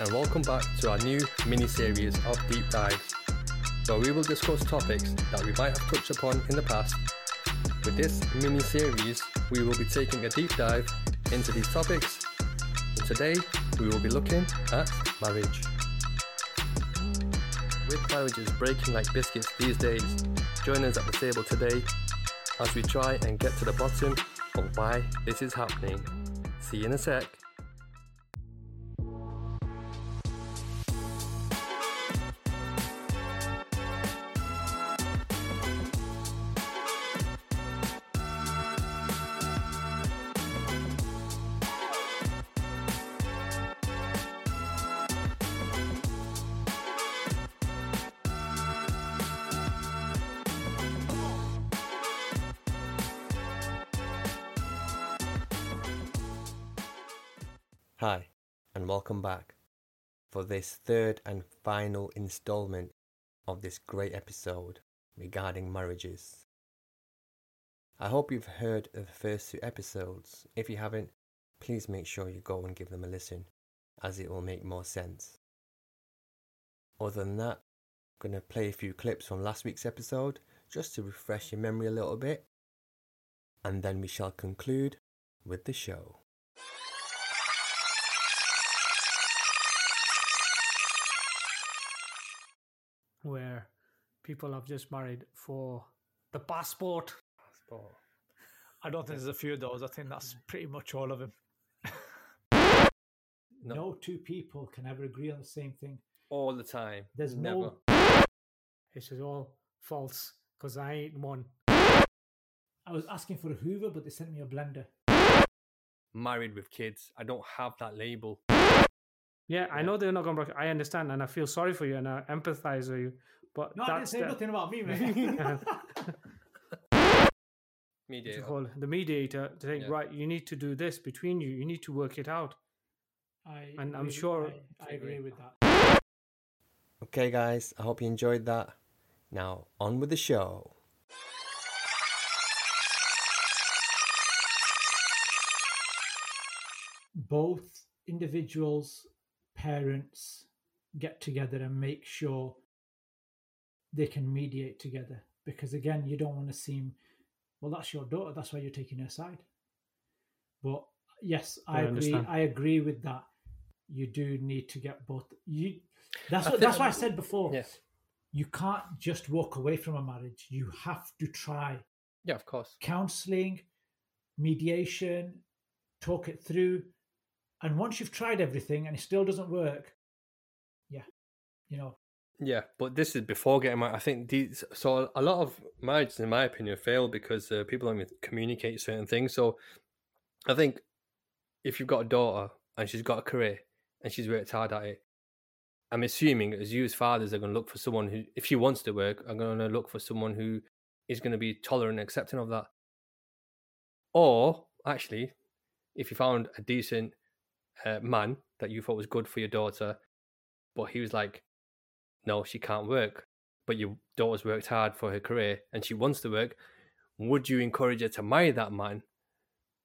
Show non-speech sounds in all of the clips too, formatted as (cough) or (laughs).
And welcome back to our new mini-series of Deep Dives, where we will discuss topics that we might have touched upon in the past. With this mini-series, we will be taking a deep dive into these topics. And today, we will be looking at marriage. With marriages breaking like biscuits these days, join us at the table today as we try and get to the bottom of why this is happening. See you in a sec. Welcome back for this third and final installment of this great episode regarding marriages. I hope you've heard of the first two episodes. If you haven't, please make sure you go and give them a listen, as it will make more sense. Other than that, I'm going to play a few clips from last week's episode just to refresh your memory a little bit, and then we shall conclude with the show. Where people have just married for the passport. Passport. I don't think there's a few of those. I think that's pretty much all of them. No. No. two people can ever agree on the same thing. All the time. There's Never. no It's just all false because I ain't one. I was asking for a Hoover, but they sent me a blender. married with kids. I don't have that label. Yeah, I know they're not going to work. I understand and I feel sorry for you and I empathize with you. But No, I didn't say the, nothing about me, man. (laughs) (laughs) Mediator. call the mediator to think, Yeah. right, you need to do this between you. You need to work it out. I And I'm sure- I, I agree with that. Okay, guys, I hope you enjoyed that. Now, on with the show. Both individuals, parents get together and make sure they can mediate together. Because again, you don't want to seem, well, that's your daughter. That's why you're taking her side. But yes, I, I agree. understand. I agree with that. You do need to get both. You. That's I what, that's why I said before. Yes. You can't just walk away from a marriage. You have to try Yeah, of course. counseling, mediation, talk it through. And once you've tried everything and it still doesn't work, yeah, you know, Yeah, but this is before getting married. I think these. So a lot of marriages, in my opinion, fail because uh, people don't communicate certain things. So I think if you've got a daughter and she's got a career and she's worked hard at it, I'm assuming as you as fathers are going to look for someone who, if she wants to work, are going to look for someone who is going to be tolerant and accepting of that. Or actually, if you found a decent uh, man that you thought was good for your daughter, but he was like, no, she can't work, but your daughter's worked hard for her career and she wants to work, would you encourage her to marry that man?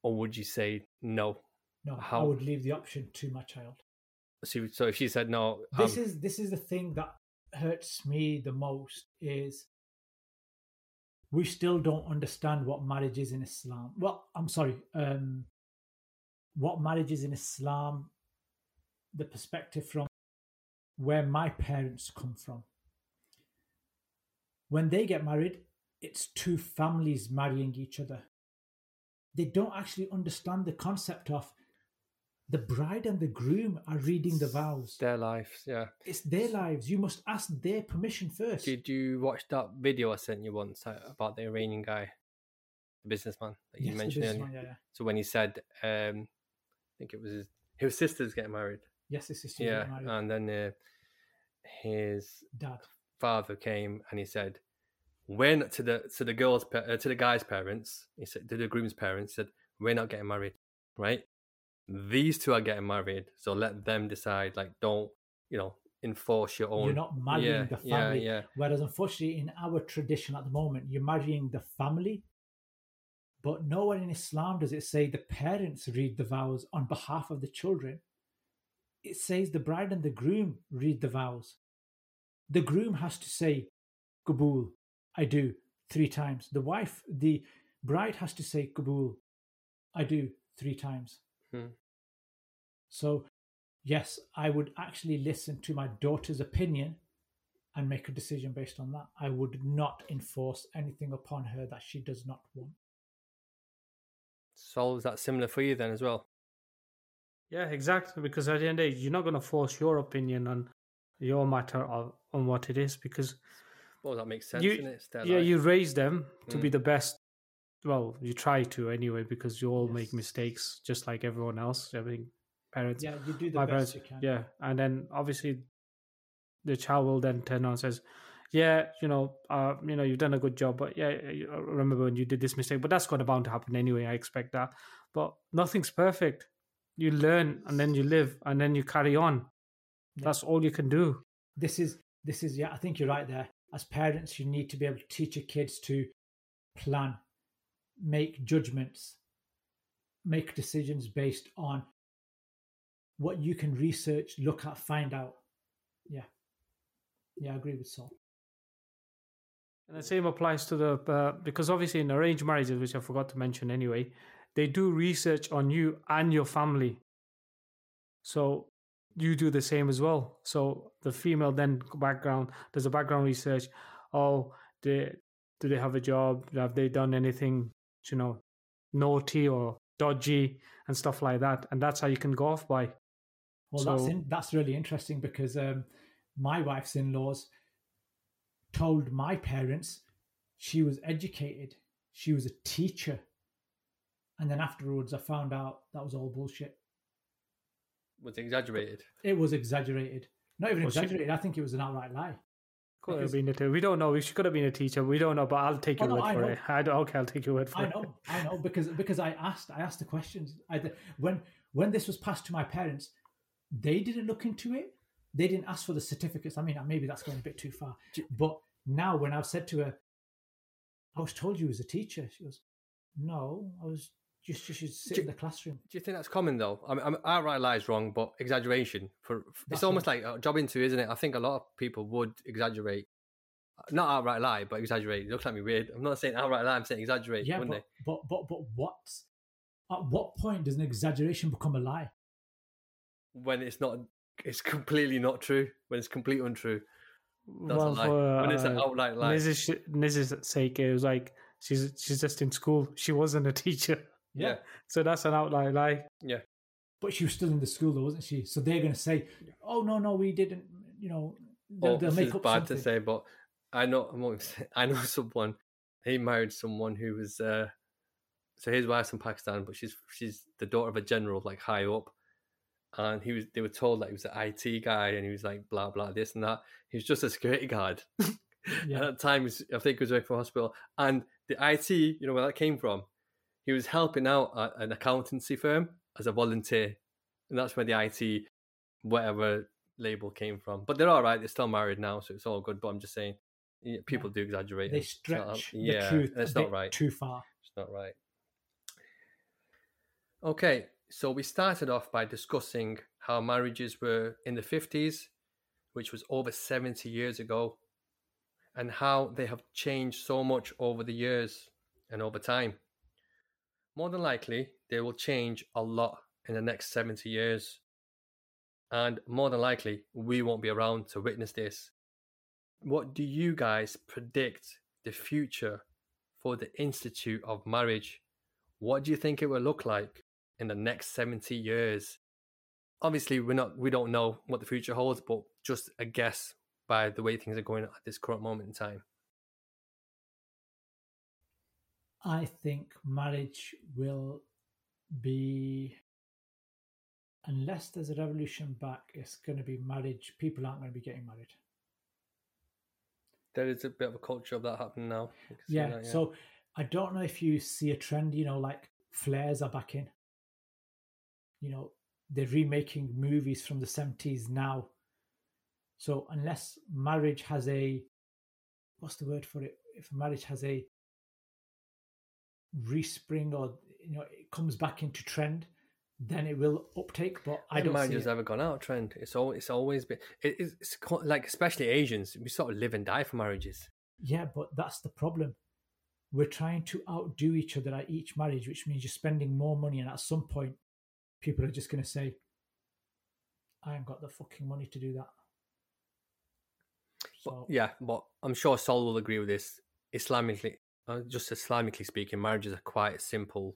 Or would you say no? no, I would leave the option to my child. So, so if she said no, This um, is this is the thing that hurts me the most is we still don't understand what marriage is in Islam. Well, I'm sorry, um, what marriage is in Islam, the perspective from where my parents come from. When they get married, it's two families marrying each other. They don't actually understand the concept of the bride and the groom are reading the vows. their lives. Yeah. It's their lives. You must ask their permission first. Did you watch that video I sent you once uh, about the Iranian guy, the businessman that you Yes, mentioned earlier? yeah, yeah. So when he said, um, think it was his, his sister's getting married. Yes, his sister. yeah, and then uh, his dad father came and he said, "When to the to the girls uh, to the guy's parents, he said to the groom's parents, said we're not getting married, right? These two are getting married, so let them decide. Like, don't you know, enforce your own. You're not marrying yeah, the family. Yeah, yeah. Whereas, unfortunately, in our tradition at the moment, you're marrying the family. But nowhere in Islam does it say the parents read the vows on behalf of the children. It says the bride and the groom read the vows. The groom has to say, Qubool, I do, three times. The wife, the bride has to say, Qubool, I do, three times. Hmm. So yes, I would actually listen to my daughter's opinion and make a decision based on that. I would not enforce anything upon her that she does not want. So is that similar for you then as well? Yeah, exactly. Because at the end of the day, you're not going to force your opinion on your matter of, on what it is because. Well, that makes sense, you, it? yeah, like... you raise them to Mm. be the best. Well, you try to anyway because you all make mistakes just like everyone else. I mean, parents. Yeah, you do the my best parents, you can. yeah, and then obviously the child will then turn on and says, "Yeah, you know, uh, you know, you've done a good job, but yeah, I remember when you did this mistake." But that's going to bound to happen anyway. I expect that, but nothing's perfect. You learn and then you live and then you carry on. Yeah. That's all you can do. This is this is yeah, I think you're right there. As parents, you need to be able to teach your kids to plan, make judgments, make decisions based on what you can research, look at, find out. Yeah. Yeah, I agree with Sol. And the same applies to the uh, because obviously in arranged marriages, which I forgot to mention anyway, they do research on you and your family. So you do the same as well. So the female then background does a background research. Oh, they do they have a job? Have they done anything, you know, naughty or dodgy and stuff like that? And that's how you can go off by. Well, that's in, that's really interesting because um, my wife's in-laws told my parents she was educated, she was a teacher, and then afterwards I found out that was all bullshit. Was exaggerated. It was exaggerated. Not even Was she- exaggerated. I think it was an outright lie. Could have been a te- we don't know. She could have been a teacher. We don't know, but I'll take Oh, your no, word I for know. it. I don't, okay, I'll take your word for I it. know, I know, because because I asked, I asked the questions. I, when when this was passed to my parents, they didn't look into it. They didn't ask for the certificates. I mean, uh, maybe that's going a bit too far. But now, when I've said to her, "I was told you was a teacher," she goes, "No, I was just you should sit Do- in the classroom." Do you think that's common though? I mean, I mean outright lie is wrong, but exaggeration for That's it's almost like a job into, isn't it? I think a lot of people would exaggerate, uh, not outright lie, but exaggerate. It looks like me weird. I'm not saying outright lie. I'm saying exaggerate, Yeah, wouldn't but, but but but what? At what point does an exaggeration become a lie? When it's not, it's completely not true. When it's completely untrue. That's well, a lie. for when it's an uh, outright lie. Niz's, Niz's sake, it was like she's she's just in school. She wasn't a (laughs) teacher, yeah, so that's an outright lie. Yeah. But she was still in the school, though, wasn't she? So they're going to say, "Oh no, no, we didn't." You know, they'll, oh, they'll this make is up bad something. to say, but I know I'm not (laughs) I know someone. He married someone who was uh, so his wife's from Pakistan, but she's she's the daughter of a general, like high up. And he was they were told that he was an IT guy, and he was like blah blah this and that. He was just a security guard. (laughs) Yeah. At that time, was- I think he was working for a hospital, and the IT, you know where that came from. He was helping out at an accountancy firm as a volunteer, and that's where the IT, whatever label came from. But they're all right. They're still married now, so it's all good. But I'm just saying, yeah, people do exaggerate. they it's stretch yeah, the truth That's not right. too far. It's not right. Okay, so we started off by discussing how marriages were in the 50s, which was over 70 years ago, and how they have changed so much over the years and over time. More than likely, they will change a lot in the next 70 years. And more than likely, we won't be around to witness this. What do you guys predict the future for the Institute of Marriage? What do you think it will look like in the next 70 years? Obviously, we're not we don't know what the future holds, but just a guess by the way things are going at this current moment in time. I think marriage will be unless there's a revolution back, it's going to be marriage. People aren't going to be getting married. There is a bit of a culture of that happening now. Can see Yeah. So I don't know if you see a trend, you know, like flares are back in. You know, they're remaking movies from the 70s now. So unless marriage has a what's the word for it? If marriage has a respring or you know it comes back into trend, then it will uptake. But I don't marriage it. ever gone out trend. It's all it's always been. It, it's, it's like especially Asians. We sort of live and die for marriages. Yeah, but that's the problem. We're trying to outdo each other at each marriage, which means you're spending more money, and at some point, people are just going to say, "I ain't got the fucking money to do that." But, yeah, but I'm sure Sol will agree with this. Islamically, uh, just Islamically speaking, marriages are quite a simple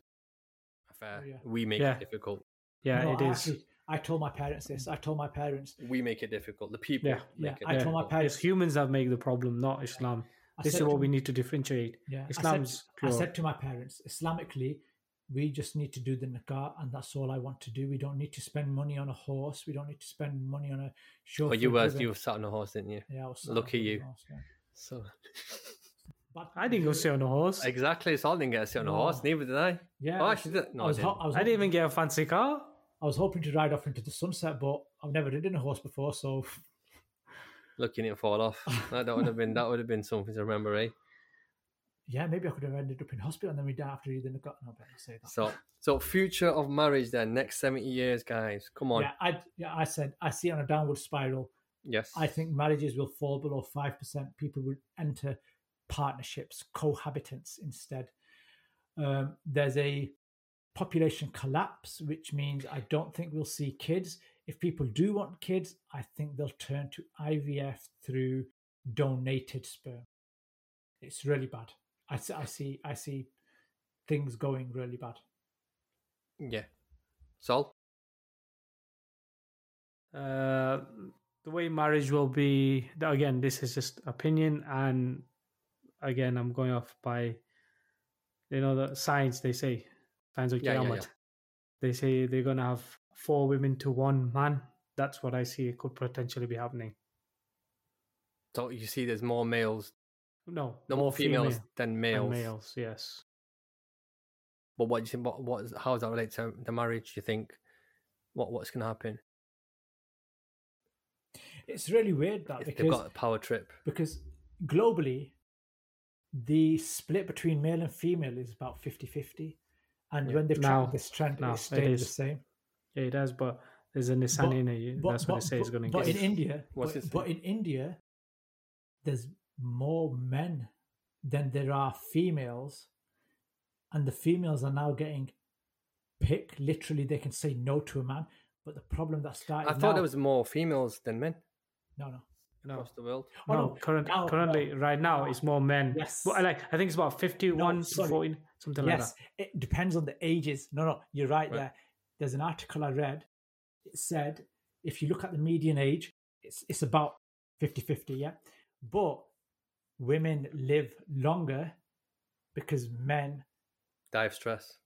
affair. Oh, yeah. We make Yeah. it difficult. Yeah, No, it I is. actually- I told my parents this. I told my parents. We make it difficult. The people Yeah. make Yeah, it I told my parents. It's humans that make the problem, not Islam. I This is what to- we need to differentiate. Yeah, Islam's I said, I said to my parents, Islamically, we just need to do the nikah, and that's all I want to do. We don't need to spend money on a horse. We don't need to spend money on a show. But you were you were sat on a horse, didn't you? Yeah, I was sat Lucky on you. horse, yeah. So (laughs) But I didn't go sit on a horse. exactly, so I didn't get to sit on a horse. Neither did I. Yeah, Oh, I actually, did. no, I, was, I didn't. I was I didn't even get a fancy car. I was hoping to ride off into the sunset, but I've never ridden a horse before, so Looking it fall off. (laughs) That, that would have been that would have been something to remember, eh? Yeah, maybe I could have ended up in hospital and then we die after you then got no better say that. So so future of marriage then, next seventy years, guys. Come on. yeah, I yeah, I said I see it on a downward spiral. Yes. I think marriages will fall below five percent. People will enter partnerships, cohabitants instead. Um, there's a population collapse, which means I don't think we'll see kids. If people do want kids, I think they'll turn to IVF through donated sperm. It's really bad. I, see- I see. I see things going really bad. Yeah. Sol? Uh, the way marriage will be again. This is just opinion, and again, I'm going off by you know the science. They say science of Yeah, yeah, Qiyamah. yeah. They say they're gonna have four women to one man. That's what I see could potentially be happening. So you see there's more males No, no more females female than than males. males. Yes. But what do you think what, what is, how does that relate to the marriage, do you think? What what's gonna happen? It's really weird that If they've got a power trip. because globally the split between male and female is about 50-50 and Yeah. when they've Now- this trend now it it stayed the same Yeah, it does, but there's a Nissan But- in it. but, That's what but, they say is going to but in india What's but, it but in india there's more men than there are females and the females are now getting picked literally they can say no to a man but the problem that started I thought now, there was more females than men no no no, across the world. Oh, no, no. current, Now- currently, no. right now, Now. it's more men. Yes. But I like, I think it's about 51 to sorry. 14, something like that. yes, that. it depends on the ages. No, no, you're right, Right. there. There's an article I read. It said if you look at the median age, it's it's about 50-50, yeah. But women live longer because men Die of stress.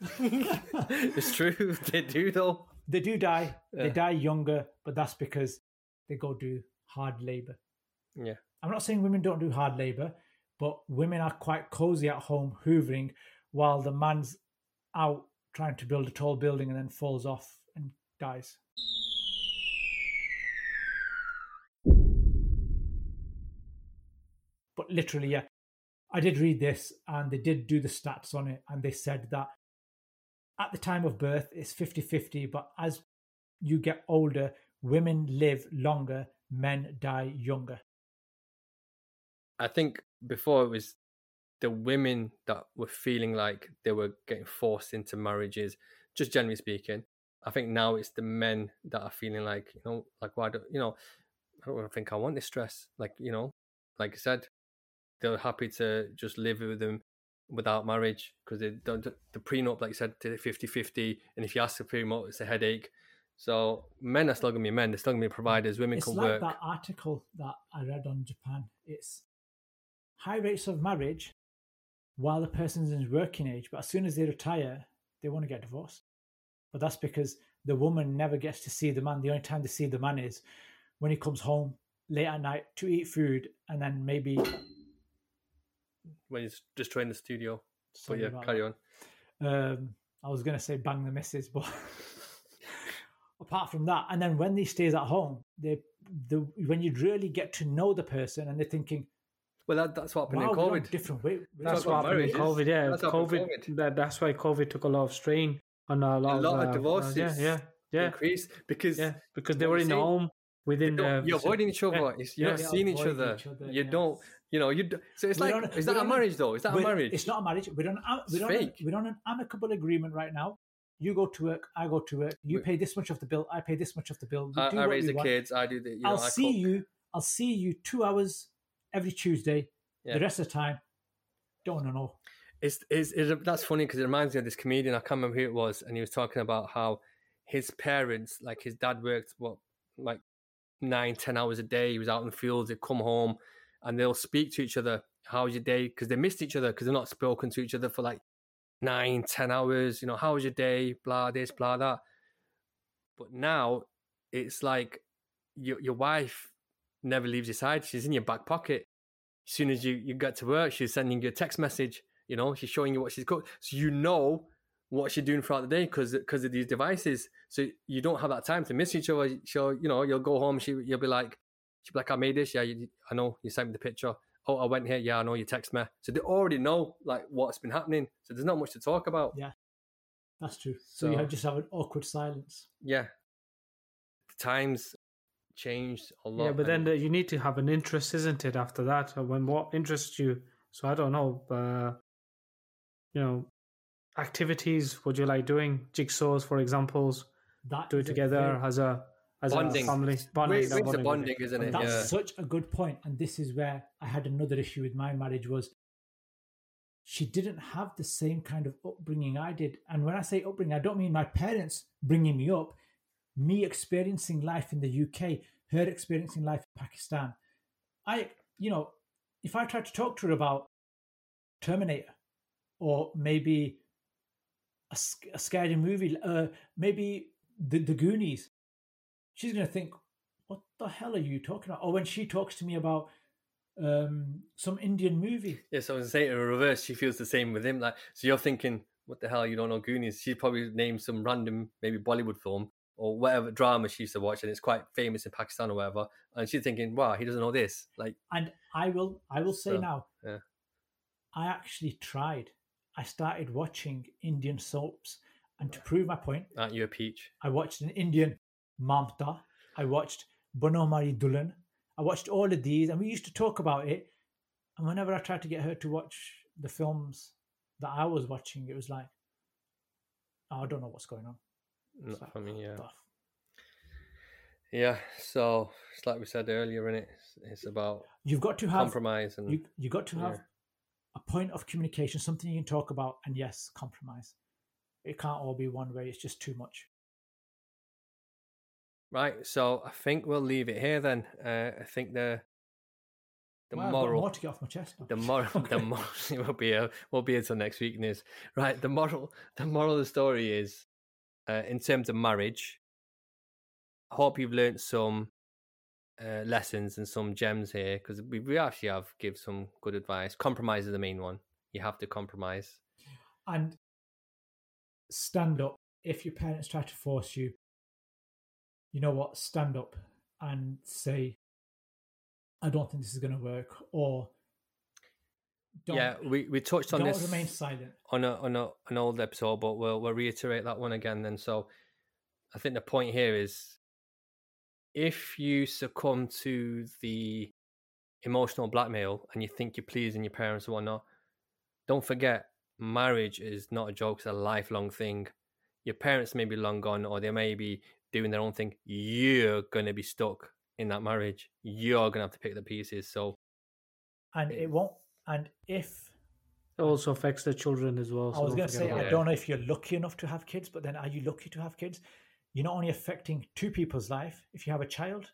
(laughs) it's true. (laughs) They do though. they do die. They die younger, but that's because they go do hard labor. Yeah. I'm not saying women don't do hard labor, but women are quite cozy at home hoovering while the man's out trying to build a tall building and then falls off and dies. Literally, yeah, I did read this and they did do the stats on it, and they said that at the time of birth it's 50 50, but as you get older, women live longer, men die younger. I think before it was the women that were feeling like they were getting forced into marriages, just generally speaking. I think now it's the men that are feeling like, you know, like why do you know, I don't think I want this stress. Like, you know, like I said, they're happy to just live with them without marriage because they don't the prenup, like you said, to 50-50 and if you ask for prenup, it's a headache. So men are still gonna be men, they're still gonna be providers, women can work. it's can like work. that article that I read on Japan. It's high rates of marriage while the person's in working age, but as soon as they retire, they want to get divorced. But that's because the woman never gets to see the man. The only time they see the man is when he comes home late at night to eat food, and then maybe. When he's destroying the studio. So yeah, carry that. on. Um, I was gonna say bang the misses, but (laughs) apart from that, and then when he stays at home, they the when you really get to know the person, and they're thinking, Well, that, that's what happened "Wow, in we're COVID. different way." we're That's what what happened in COVID. Yeah, That's COVID. COVID. That, that's why COVID took a lot of strain on a lot, A lot of uh, divorces yeah, yeah, yeah, Increased because yeah. Because they were in the home within The, you're avoiding each other. yeah, you're yeah. not They seeing each other. each other, you yes. don't. You know. You. So it's We're like. a- is that a on a- marriage though? Is that a marriage? It's not a marriage. We're on, we're, on a, we're on an amicable agreement right now. You go to work, I go to work. You We- pay this much of the bill, I pay this much of the bill. I, I raise the want. kids. I do the. You know, I'll I see cook. you. I'll see you two hours every Tuesday. Yeah. The rest of the time, don't know. It's, it's, it's that's funny because it reminds me of this comedian. I can't remember who it was, and he was talking about how his parents, like his dad, worked what like nine, ten hours a day. He was out in the fields. He'd come home, and they'll speak to each other. How's your day? Because they missed each other because they're not spoken to each other for like nine, ten hours. You know, how was your day? Blah this, blah that. But now it's like your your wife never leaves your side. She's in your back pocket. As soon as you, you get to work, she's sending you a text message. You know, she's showing you what she's cooked. So you know what she's doing throughout the day because because of these devices. So you don't have that time to miss each other. So you know, you'll go home. She you'll be like, she'll be like, I made this. Yeah, you, I know. You sent me the picture. Oh, I went here. Yeah, I know. You text me. So they already know like what's been happening. So there's not much to talk about. Yeah. That's true. So, So- you have just have an awkward silence. Yeah. The times changed a lot. Yeah, but then and- the, you need to have an interest, isn't it? After that, when what interests you? So I don't know, uh, you know, activities. What do you like doing? Jigsaws, for examples. That Do it together very- as a as Bonding. a family. Bonding, wait, that a bonding, bonding, isn't it? That's Yeah. such a good point, and this is where I had another issue with my marriage was she didn't have the same kind of upbringing I did. And when I say upbringing, I don't mean my parents bringing me up, me experiencing life in the UK, her experiencing life in Pakistan. I, you know, if I tried to talk to her about Terminator or maybe a, a scary movie, uh, maybe the, the Goonies, she's going to think, what the hell are you talking about? Or when she talks to me about um, some Indian movie, Yeah, so I was saying in reverse, she feels the same with him. Like, so you're thinking, what the hell, you don't know Goonies? She'd probably named some random, maybe Bollywood film or whatever drama she used to watch, and it's quite famous in Pakistan or whatever. And she's thinking, wow, he doesn't know this. Like, and I will, I will say So, now, yeah. I actually tried. I started watching Indian soaps, and to prove my point, aren't you a peach? I watched an Indian Mamta. I watched Bano Mari Dulan. I watched all of these, and we used to talk about it. And whenever I tried to get her to watch the films that I was watching, it was like, oh, I don't know what's going on. Like, for oh, me, yeah. "What the Yeah, so it's like we said earlier, innit? It's, it's about You've got to have compromise and you you got to have yeah. a point of communication, something you can talk about, and yes, compromise. It can't all be one way. It's just too much. Right. So I think we'll leave it here then. Uh, I think the the Wow, moral more to get off my chest. now. the moral (laughs) Okay. the moral (laughs) it will be a will be until next week news right the moral the moral of the story is uh, in terms of marriage i hope you've learnt some uh, lessons and some gems here because we, we actually have give some good advice compromise is the main one you have to compromise and stand up if your parents try to force you you know what stand up and say i don't think this is going to work or don't, yeah we, we touched on this remain silent on a on a an old episode, but we'll we'll reiterate that one again. Then, so I think the point here is, if you succumb to the emotional blackmail and you think you're pleasing your parents or whatnot, don't forget marriage is not a joke; it's a lifelong thing. Your parents may be long gone, or they may be doing their own thing. You're gonna be stuck in that marriage. You're gonna have to pick the pieces. So and it won't and if It also affects the children as well. i so was don't going to say i Yeah. don't know if you're lucky enough to have kids but then are you lucky to have kids you're not only affecting two people's life if you have a child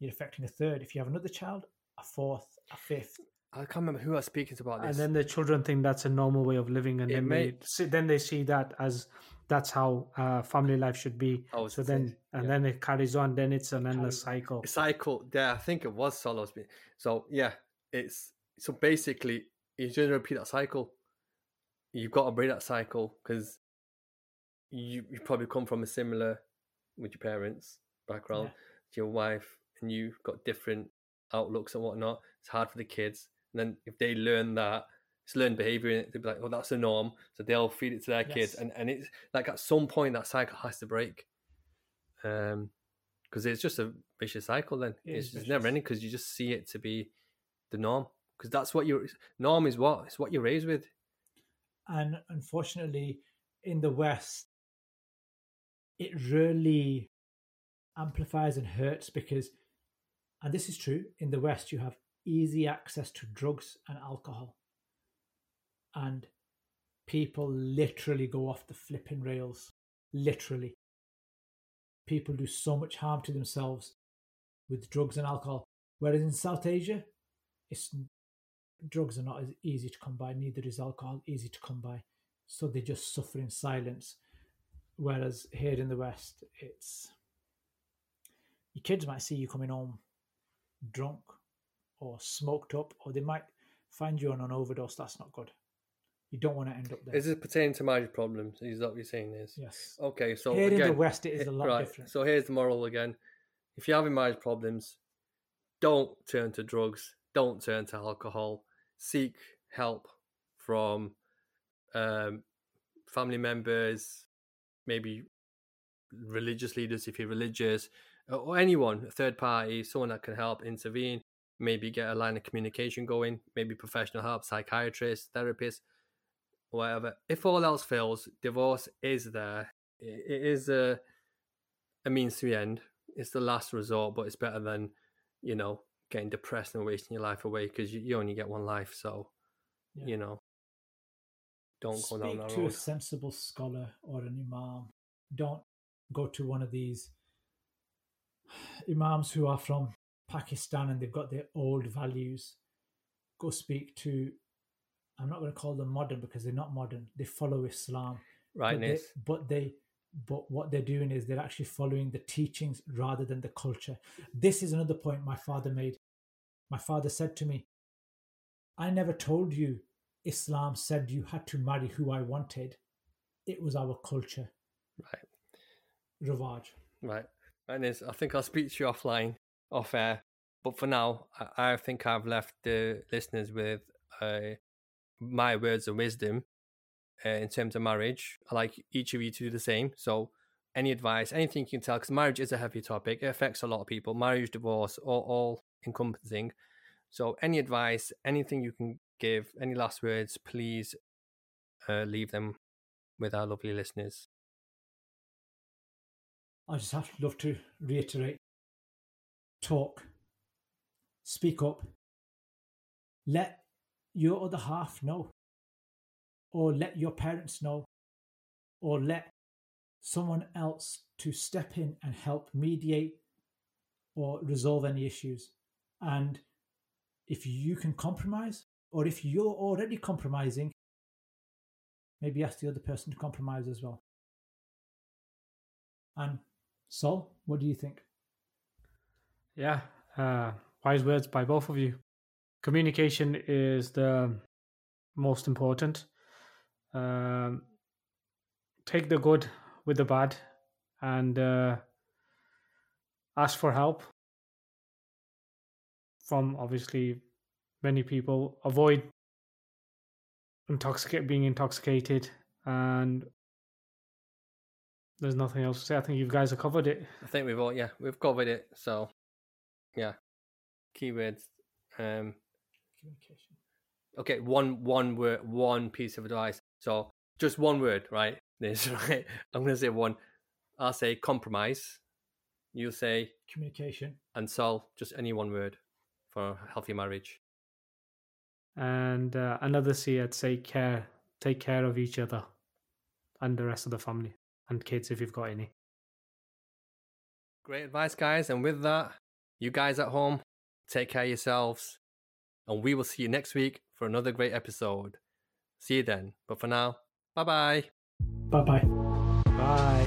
you're affecting a third if you have another child a fourth a fifth I can't remember who I was speaking about this and then the children think that's a normal way of living, and It then may- they see, then they see that as that's how uh, family life should be. Oh, So then and yeah. then it carries on. Then it's an endless cycle. cycle. Yeah, I think it was Solo's. So yeah, it's so basically you're going to repeat that cycle. You've got to break that cycle because you you probably come from a similar with your parents background, to your wife, and you've got different outlooks and whatnot. It's hard for the kids, and then if they learn that. It's learned behavior, and they'll be like, "Oh, that's the norm." So they'll feed it to their kids, and and it's like at some point that cycle has to break. Um, because it's just a vicious cycle. Then It it's just never ending because you just see it to be the norm. Because that's what your norm is. What it's what you're raised with. and unfortunately in the west it really amplifies and hurts because and this is true in the west you have easy access to drugs and alcohol and people literally go off the flipping rails literally people do so much harm to themselves with drugs and alcohol whereas in south asia it's drugs are not as easy to come by, neither is alcohol easy to come by. So they just suffer in silence. Whereas here in the West, it's your kids might see you coming home drunk or smoked up, or they might find you on an overdose. That's not good. You don't want to end up there. Is this pertaining to marriage problems? Is that what you're saying? Is yes. okay. So here in the West, it is a lot right, different. So here's the moral again: if you're having marriage problems, don't turn to drugs. Don't turn to alcohol. Seek help from um, family members, maybe religious leaders if you're religious, or anyone, a third party, someone that can help intervene. Maybe get a line of communication going. Maybe professional help, psychiatrist, therapist, whatever. If all else fails, divorce is there. It is a a means to the end. It's the last resort, but it's better than you know getting depressed and wasting your life away because you, you only get one life. So Yeah. you know, don't go down that to road. a sensible scholar or an imam. Don't go to one of these imams who are from Pakistan and they've got their old values. Go speak to, I'm not going to call them modern because they're not modern. They follow Islam. Right, but they, but they but what they're doing is they're actually following the teachings rather than the culture this is another point my father made my father said to me i never told you islam said you had to marry who i wanted it was our culture Right. Ravaj. Right. And is I think I'll speak to you offline, off air. But for now, I, I think I've left the listeners with uh, my words of wisdom uh, in terms of marriage. I like each of you to do the same. So, any advice, anything you can tell, because marriage is a heavy topic. It affects a lot of people. Marriage, divorce, all, all encompassing. So, any advice, anything you can give, any last words, please uh, leave them with our lovely listeners. I just have to love to reiterate talk, speak up, let your other half know, or let your parents know, or let someone else to step in and help mediate or resolve any issues. And if you can compromise, or if you're already compromising, maybe ask the other person to compromise as well. And Sol, what do you think? Yeah, uh, wise words by both of you. Communication is the most important. Um, take the good with the bad and uh, ask for help from obviously many people. Avoid intoxicate being intoxicated and there's nothing else to say. I think you guys have covered it. I think we've all yeah we've covered it. So yeah, keywords. Um, Communication. okay, one one word, one piece of advice. So just one word, right? (laughs) This right. I'm gonna say one. I'll say compromise. You'll say Communication. and Sol. Just any one word for a healthy marriage. and uh, another C, I'd say care, take care of each other and the rest of the family and kids if you've got any. Great advice, guys. And with that, you guys at home, take care of yourselves. And we will see you next week for another great episode. See you then. But for now, bye bye. Bye bye. Bye.